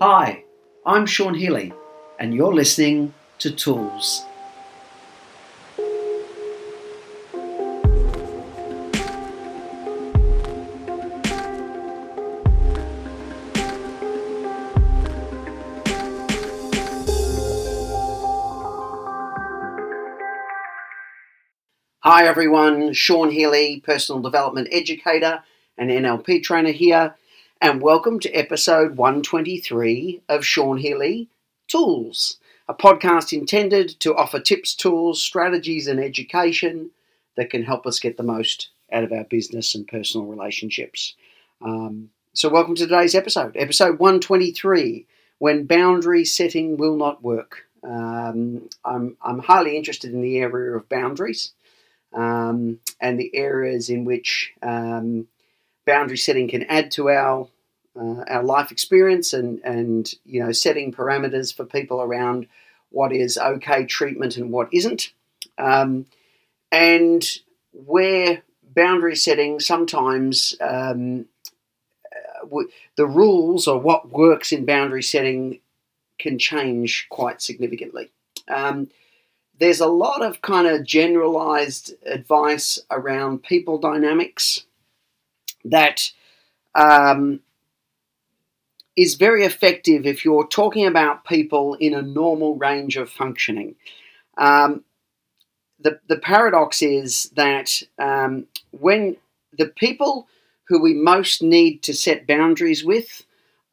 Hi, I'm Sean Healy, and you're listening to Tools. Hi everyone, Sean Healy, personal development educator and NLP trainer here, and welcome to episode 123 of Sean Healy Tools, a podcast intended to offer tips, tools, strategies, and education that can help us get the most out of our business and personal relationships. Um, so, welcome to today's episode, episode 123 When Boundary Setting Will Not Work. Um, I'm, I'm highly interested in the area of boundaries um, and the areas in which um, boundary setting can add to our uh, our life experience and and you know setting parameters for people around what is okay treatment and what isn't, um, and where boundary setting sometimes um, uh, w- the rules or what works in boundary setting can change quite significantly. Um, there's a lot of kind of generalized advice around people dynamics that um, is very effective if you're talking about people in a normal range of functioning. Um, the, the paradox is that um, when the people who we most need to set boundaries with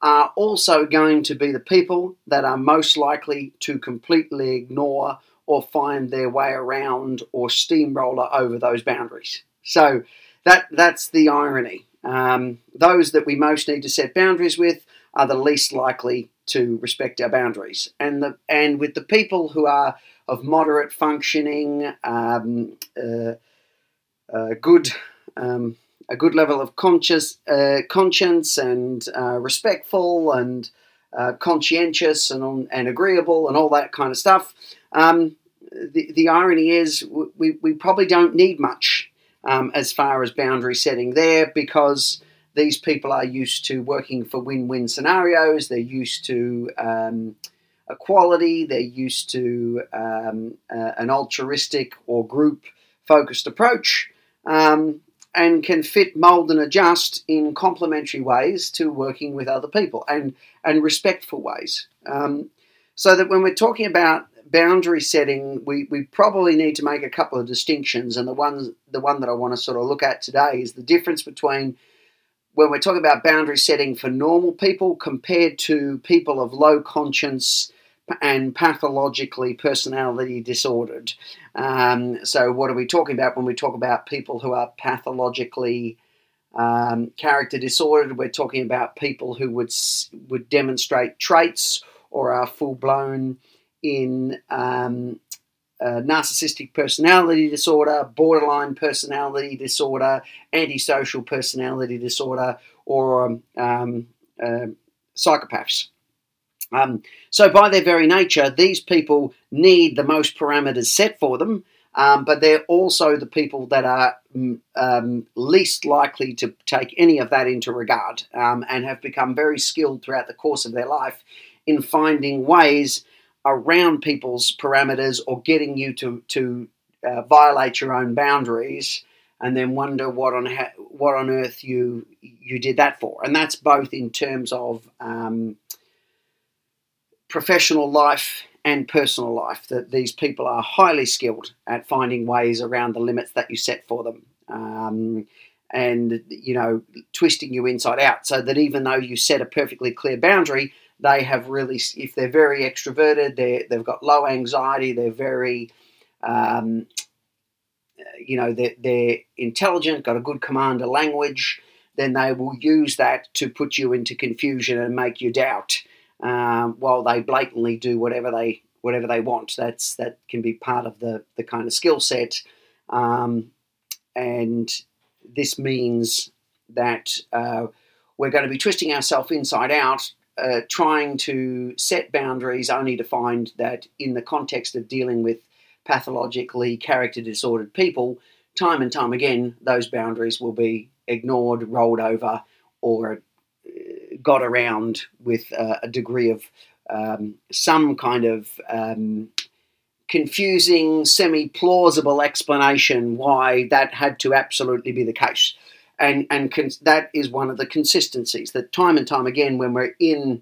are also going to be the people that are most likely to completely ignore or find their way around or steamroller over those boundaries. So that that's the irony. Um, those that we most need to set boundaries with are the least likely to respect our boundaries, and the and with the people who are of moderate functioning, um, uh, uh, good. Um, a good level of conscious, uh, conscience and uh, respectful and uh, conscientious and, and agreeable and all that kind of stuff. Um, the, the irony is we, we probably don't need much um, as far as boundary setting there because these people are used to working for win-win scenarios. They're used to um, equality. They're used to um, uh, an altruistic or group-focused approach, um, and can fit, mold, and adjust in complementary ways to working with other people and and respectful ways. Um, so that when we're talking about boundary setting, we, we probably need to make a couple of distinctions, and the one the one that I want to sort of look at today is the difference between when we're talking about boundary setting for normal people compared to people of low conscience and pathologically personality disordered. Um, so, what are we talking about when we talk about people who are pathologically um, character disordered? We're talking about people who would would demonstrate traits or are full blown in um, uh, narcissistic personality disorder, borderline personality disorder, antisocial personality disorder, or um, um, uh, psychopaths. Um, so, by their very nature, these people need the most parameters set for them, um, but they're also the people that are mm, um, least likely to take any of that into regard um, and have become very skilled throughout the course of their life in finding ways around people's parameters or getting you to to uh, violate your own boundaries and then wonder what on ha- what on earth you you did that for. And that's both in terms of um, professional life and personal life that these people are highly skilled at finding ways around the limits that you set for them. Um, and you know twisting you inside out so that even though you set a perfectly clear boundary they have really, if they're very extroverted, they they've got low anxiety, they're very, um, you know, they're, they're intelligent, got a good command of language, then they will use that to put you into confusion and make you doubt, um, while they blatantly do whatever they whatever they want. That's that can be part of the the kind of skill set, um, and this means that uh, we're going to be twisting ourselves inside out uh, trying to set boundaries only to find that in the context of dealing with pathologically character disordered people, time and time again, those boundaries will be ignored, rolled over, or uh, got around with uh, a degree of um, some kind of um, confusing, semi plausible explanation why that had to absolutely be the case. And, and cons- that is one of the consistencies that time and time again, when we're in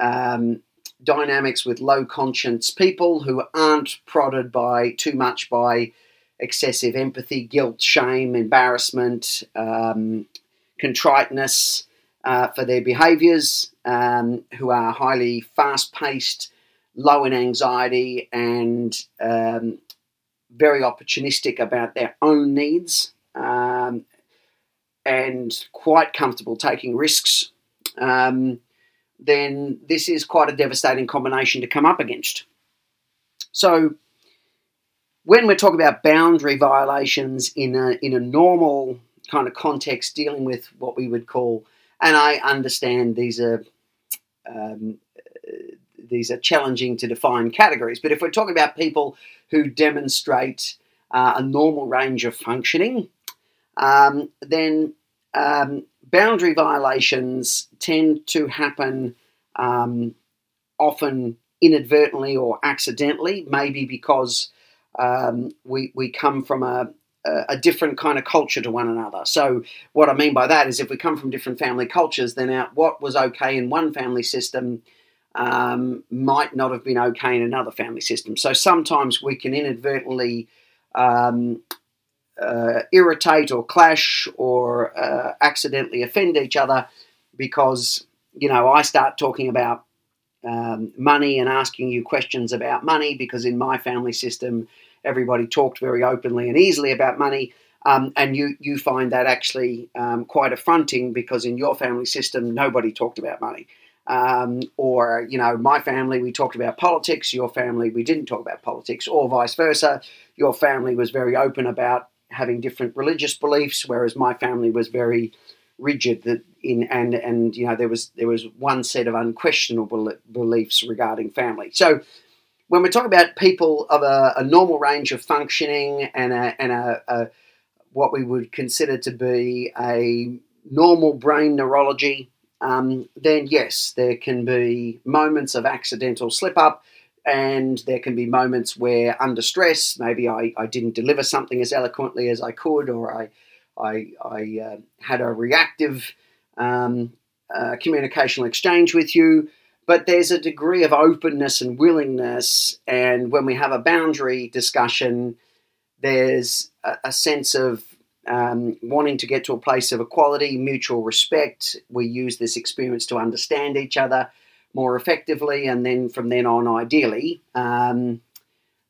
um, dynamics with low conscience people who aren't prodded by too much by excessive empathy, guilt, shame, embarrassment, um, contriteness uh, for their behaviours, um, who are highly fast paced, low in anxiety, and um, very opportunistic about their own needs, um, and quite comfortable taking risks. Um, then this is quite a devastating combination to come up against. So, when we're talking about boundary violations in a, in a normal kind of context, dealing with what we would call, and I understand these are um, these are challenging to define categories, but if we're talking about people who demonstrate uh, a normal range of functioning, um, then um, boundary violations tend to happen um, often inadvertently or accidentally, maybe because um, we, we come from a, a different kind of culture to one another. So, what I mean by that is if we come from different family cultures, then our, what was okay in one family system um, might not have been okay in another family system. So, sometimes we can inadvertently um, uh, irritate or clash or uh, accidentally offend each other because, you know, I start talking about um, money and asking you questions about money because in my family system, everybody talked very openly and easily about money. Um, and you, you find that actually um, quite affronting because in your family system, nobody talked about money. Um, or, you know, my family, we talked about politics, your family, we didn't talk about politics, or vice versa. Your family was very open about having different religious beliefs, whereas my family was very rigid that in and and you know there was there was one set of unquestionable beliefs regarding family. So when we talk about people of a, a normal range of functioning and a, and a, a what we would consider to be a normal brain neurology, um, then yes, there can be moments of accidental slip up and there can be moments where under stress maybe I, I didn't deliver something as eloquently as I could or I, I, I uh, had a reactive um, uh, communicational exchange with you but there's a degree of openness and willingness and when we have a boundary discussion there's a, a sense of um, wanting to get to a place of equality, mutual respect. We use this experience to understand each other more effectively, and then from then on, ideally, um,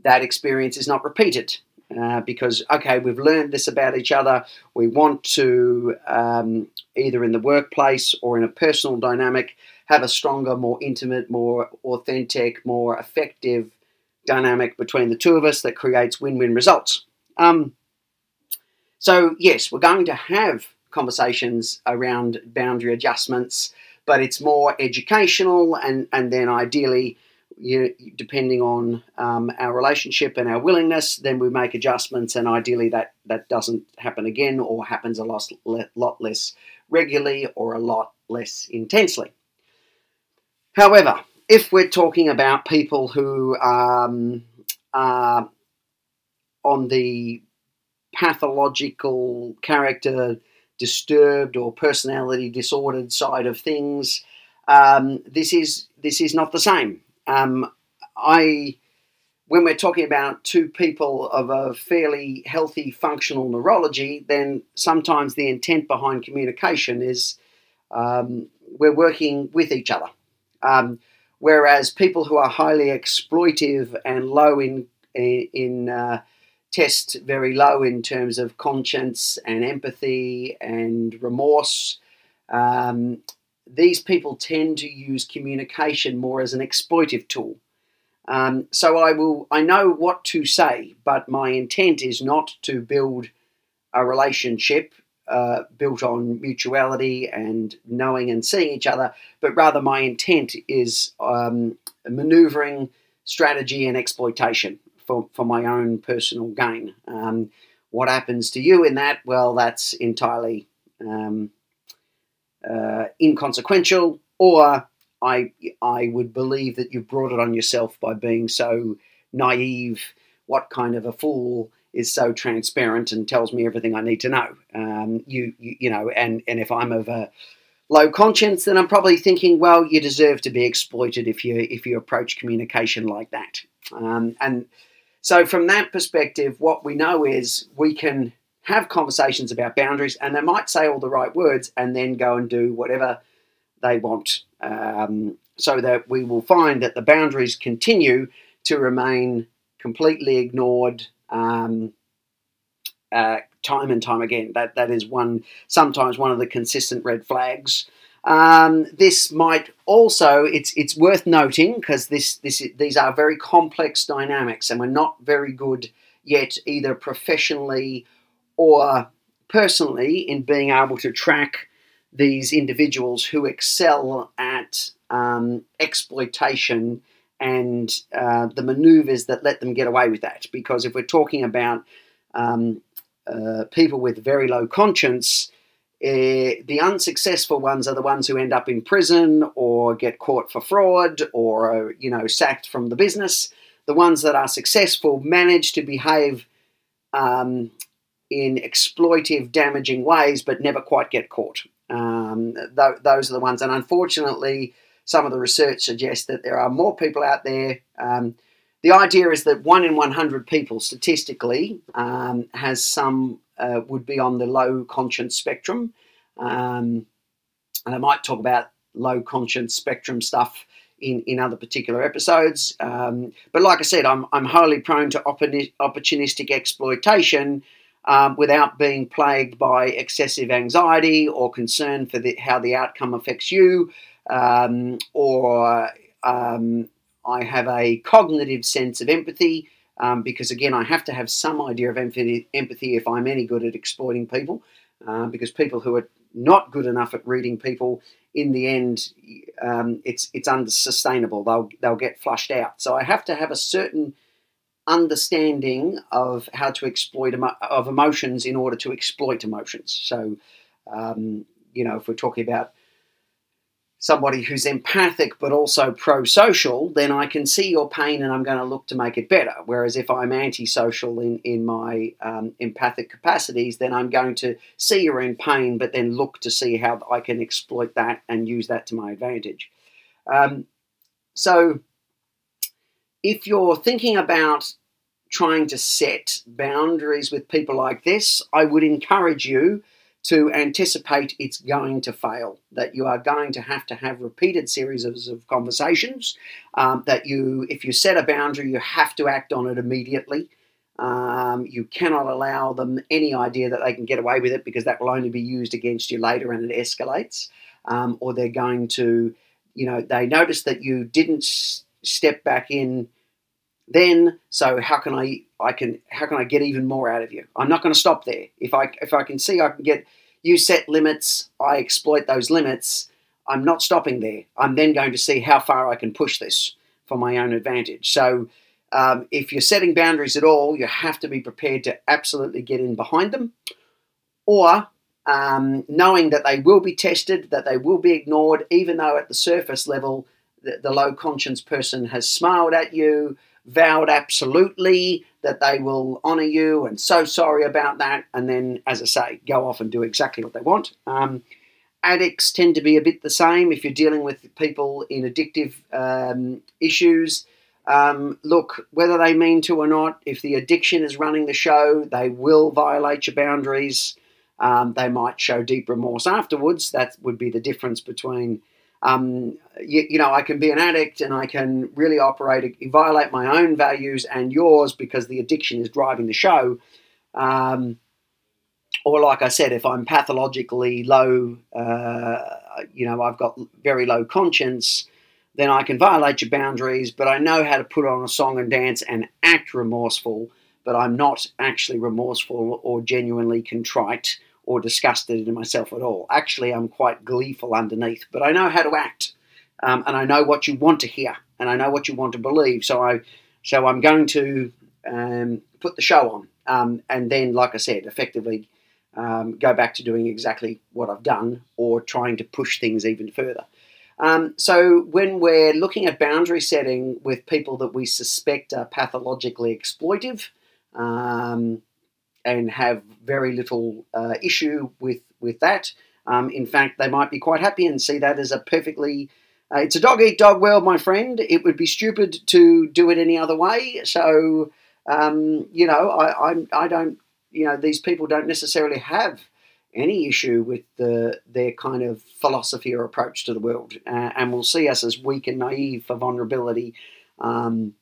that experience is not repeated. Uh, because okay, we've learned this about each other. We want to um, either in the workplace or in a personal dynamic have a stronger, more intimate, more authentic, more effective dynamic between the two of us that creates win-win results. Um, so yes, we're going to have conversations around boundary adjustments but it's more educational and, and then ideally you, depending on um, our relationship and our willingness, then we make adjustments, and ideally that, that doesn't happen again or happens a lot, lot less regularly or a lot less intensely. However, if we're talking about people who um, are on the pathological character disturbed or personality disordered side of things, um, this is this is not the same. Um, I, when we're talking about two people of a fairly healthy functional neurology, then sometimes the intent behind communication is um, we're working with each other. Um, whereas people who are highly exploitive and low in in uh, test very low in terms of conscience and empathy and remorse. Um, these people tend to use communication more as an exploitive tool. Um, so I will, I know what to say, but my intent is not to build a relationship uh, built on mutuality and knowing and seeing each other, but rather my intent is um, maneuvering, strategy, and exploitation for, for my own personal gain. Um, what happens to you in that? Well, that's entirely um, uh, inconsequential, or I I would believe that you've brought it on yourself by being so naive. What kind of a fool is so transparent and tells me everything I need to know? Um, you, you you know, and and if I'm of a low conscience, then I'm probably thinking, well, you deserve to be exploited if you if you approach communication like that. Um, and so, from that perspective, what we know is we can have conversations about boundaries, and they might say all the right words and then go and do whatever they want. Um, so that we will find that the boundaries continue to remain completely ignored um, uh, time and time again. That that is one sometimes one of the consistent red flags. Um, this might also it's it's worth noting because this this these are very complex dynamics, and we're not very good yet either professionally or personally in being able to track these individuals who excel at um, exploitation and uh, the maneuvers that let them get away with that. Because if we're talking about um, uh, people with very low conscience, uh, the unsuccessful ones are the ones who end up in prison or get caught for fraud or you know sacked from the business. The ones that are successful manage to behave um, in exploitive, damaging ways, but never quite get caught. Um, th- those are the ones, and unfortunately, some of the research suggests that there are more people out there. Um, the idea is that one in 100 people, statistically, um, has some uh, would be on the low conscience spectrum, um, and I might talk about low conscience spectrum stuff in, in other particular episodes. Um, but like I said, I'm, I'm highly prone to opportunistic exploitation um, without being plagued by excessive anxiety or concern for the, how the outcome affects you, um, or um, I have a cognitive sense of empathy. Um, because again, I have to have some idea of empathy, if I'm any good at exploiting people. Uh, because people who are not good enough at reading people, in the end, um, it's it's unsustainable. They'll they'll get flushed out. So I have to have a certain understanding of how to exploit emo- of emotions in order to exploit emotions. So, um, you know, if we're talking about somebody who's empathic but also pro-social, then I can see your pain and I'm going to look to make it better. Whereas if I'm anti-social in in my um, empathic capacities, then I'm going to see you're in pain, but then look to see how I can exploit that and use that to my advantage. Um, so if you're thinking about trying to set boundaries with people like this, I would encourage you to anticipate it's going to fail, that you are going to have to have repeated series of, conversations, um, that you, if you set a boundary, you have to act on it immediately. Um, you cannot allow them any idea that they can get away with it because that will only be used against you later and it escalates. Um, or they're going to, you know, they notice that you didn't s- step back in then so how can I I can how can I get even more out of you? I'm not going to stop there. If I if I can see I can get you set limits, I exploit those limits. I'm not stopping there. I'm then going to see how far I can push this for my own advantage. So um, if you're setting boundaries at all, you have to be prepared to absolutely get in behind them, or um, knowing that they will be tested, that they will be ignored, even though at the surface level the, the low conscience person has smiled at you, vowed absolutely that they will honour you and so sorry about that, and then, as I say, go off and do exactly what they want. Um, addicts tend to be a bit the same if you're dealing with people in addictive um, issues. Um, look, whether they mean to or not, if the addiction is running the show, they will violate your boundaries. Um, they might show deep remorse afterwards. That would be the difference between um, you, you, know, I can be an addict and I can really operate, violate my own values and yours because the addiction is driving the show. Um, or, like I said, if I'm pathologically low, uh, you know, I've got very low conscience, then I can violate your boundaries, but I know how to put on a song and dance and act remorseful, but I'm not actually remorseful or genuinely contrite or disgusted in myself at all. Actually, I'm quite gleeful underneath, but I know how to act, um, and I know what you want to hear, and I know what you want to believe. So I, so I'm going to um, put the show on, um, and then, like I said, effectively um, go back to doing exactly what I've done or trying to push things even further. Um, so, when we're looking at boundary setting with people that we suspect are pathologically exploitive um, and have very little uh, issue with, with that, um, in fact, they might be quite happy and see that as a perfectly uh, it's a dog eat dog world, my friend. It would be stupid to do it any other way. So, um, you know, I, I, I don't, you know, these people don't necessarily have any issue with the, their kind of philosophy or approach to the world, uh, and will see us as weak and naive for vulnerability um,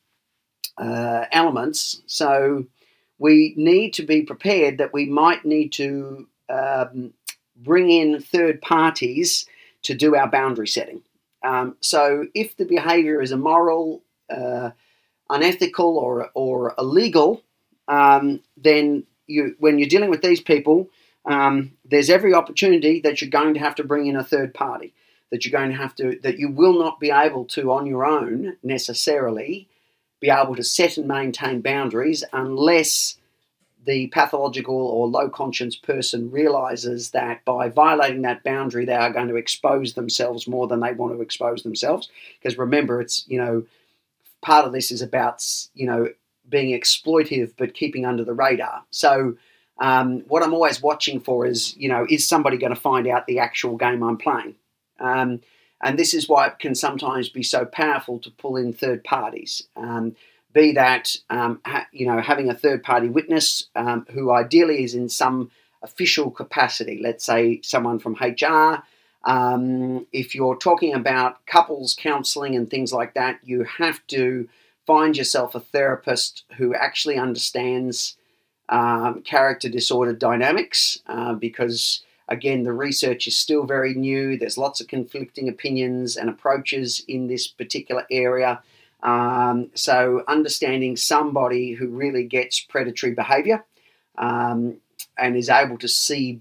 uh, elements. So, we need to be prepared that we might need to um, bring in third parties to do our boundary setting. Um, so if the behavior is immoral, uh, unethical, or, or illegal, um, then you, when you're dealing with these people, um, there's every opportunity that you're going to have to bring in a third party, that you're going to have to, that you will not be able to on your own necessarily be able to set and maintain boundaries unless the pathological or low conscience person realizes that by violating that boundary, they are going to expose themselves more than they want to expose themselves. Because remember, it's, you know, part of this is about, you know, being exploitive but keeping under the radar. So, um, what I'm always watching for is, you know, is somebody going to find out the actual game I'm playing? Um, and this is why it can sometimes be so powerful to pull in third parties. Um, be that um, ha- you know having a third party witness um, who ideally is in some official capacity, let's say someone from HR. Um, if you're talking about couples counselling and things like that, you have to find yourself a therapist who actually understands um, character disorder dynamics uh, because again the research is still very new there's lots of conflicting opinions and approaches in this particular area um, so, understanding somebody who really gets predatory behavior um, and is able to see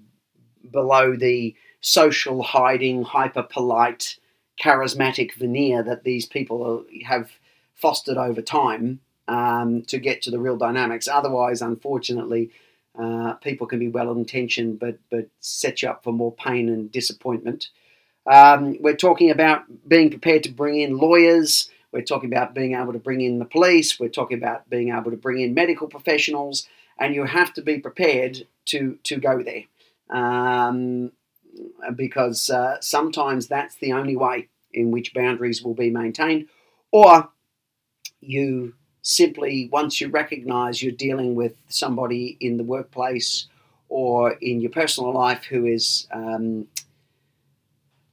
below the social hiding, hyper polite, charismatic veneer that these people have fostered over time um, to get to the real dynamics. Otherwise, unfortunately, uh, people can be well intentioned but, but set you up for more pain and disappointment. Um, we're talking about being prepared to bring in lawyers we're talking about being able to bring in the police. We're talking about being able to bring in medical professionals, and you have to be prepared to to go there, um, because uh, sometimes that's the only way in which boundaries will be maintained, or you simply once you recognise you're dealing with somebody in the workplace or in your personal life who is um,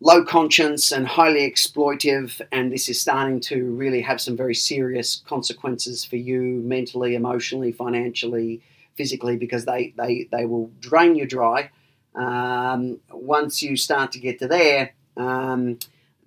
low conscience and highly exploitive, and this is starting to really have some very serious consequences for you mentally, emotionally, financially, physically, because they, they, they will drain you dry. Um, once you start to get to there, um,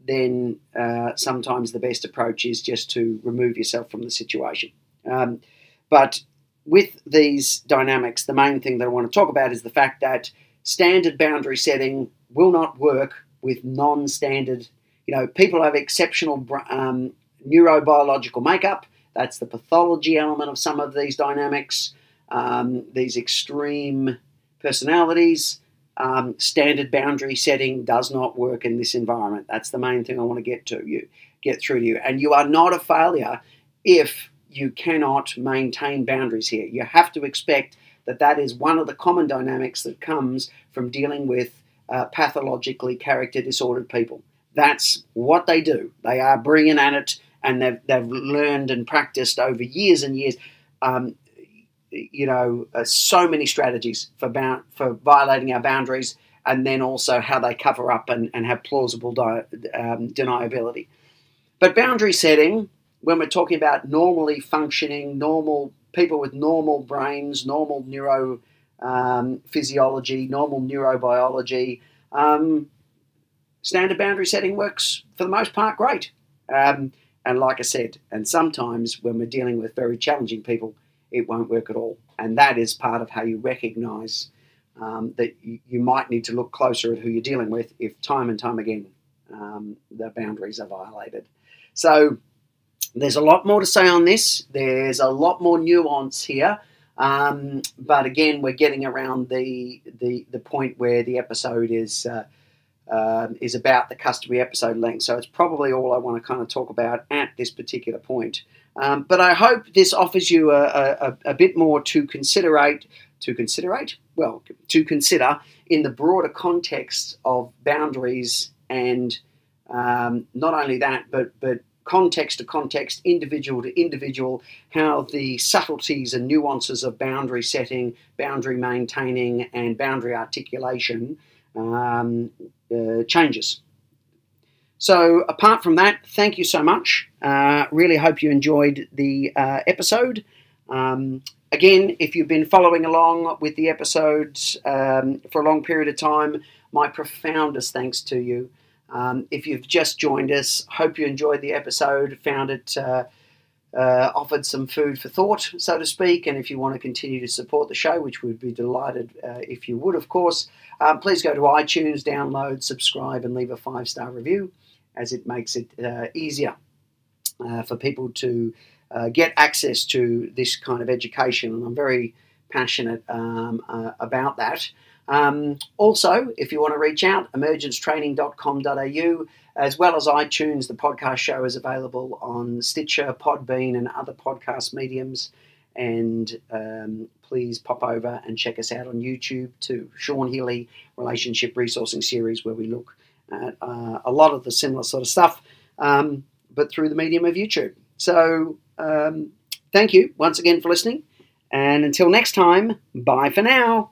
then uh, sometimes the best approach is just to remove yourself from the situation. Um, but with these dynamics, the main thing that I want to talk about is the fact that standard boundary setting will not work with non-standard, you know, people have exceptional um, neurobiological makeup. That's the pathology element of some of these dynamics. Um, these extreme personalities. Um, standard boundary setting does not work in this environment. That's the main thing I want to get to you, get through to you. And you are not a failure if you cannot maintain boundaries here. You have to expect that that is one of the common dynamics that comes from dealing with uh, pathologically character disordered people. That's what they do. They are brilliant at it, and they've, they've learned and practiced over years and years. Um, you know, uh, so many strategies for for violating our boundaries, and then also how they cover up and, and have plausible di- um, deniability. But boundary setting, when we're talking about normally functioning, normal people with normal brains, normal neuro um, physiology, normal neurobiology. Um, standard boundary setting works for the most part great. Um, and like I said, and sometimes when we're dealing with very challenging people, it won't work at all. And that is part of how you recognize um, that you, might need to look closer at who you're dealing with if time and time again um, the boundaries are violated. So there's a lot more to say on this. There's a lot more nuance here. Um, but again, we're getting around the, the, the point where the episode is uh, um, is about the customary episode length. So it's probably all I want to kind of talk about at this particular point. Um, but I hope this offers you a, a, a bit more to considerate, to considerate, well, to consider in the broader context of boundaries and um, not only that, but but context to context, individual to individual, how the subtleties and nuances of boundary setting, boundary maintaining, and boundary articulation um, uh, changes. So, apart from that, thank you so much. Uh, really hope you enjoyed the uh, episode. Um, again, if you've been following along with the episodes um, for a long period of time, my profoundest thanks to you. Um, if you've just joined us, hope you enjoyed the episode, found it uh, uh, offered some food for thought, so to speak. And if you want to continue to support the show, which we'd be delighted uh, if you would, of course, um, please go to iTunes, download, subscribe, and leave a five star review, as it makes it uh, easier uh, for people to uh, get access to this kind of education. And I'm very passionate um, about that. Um, also, if you want to reach out, emergencetraining.com.au, as well as iTunes, the podcast show is available on Stitcher, Podbean, and other podcast mediums. And um, please pop over and check us out on YouTube too. Sean Healy Relationship Resourcing Series, where we look uh, a lot of the similar sort of stuff, um, but through the medium of YouTube. So, um, thank you once again for listening. And until next time, bye for now.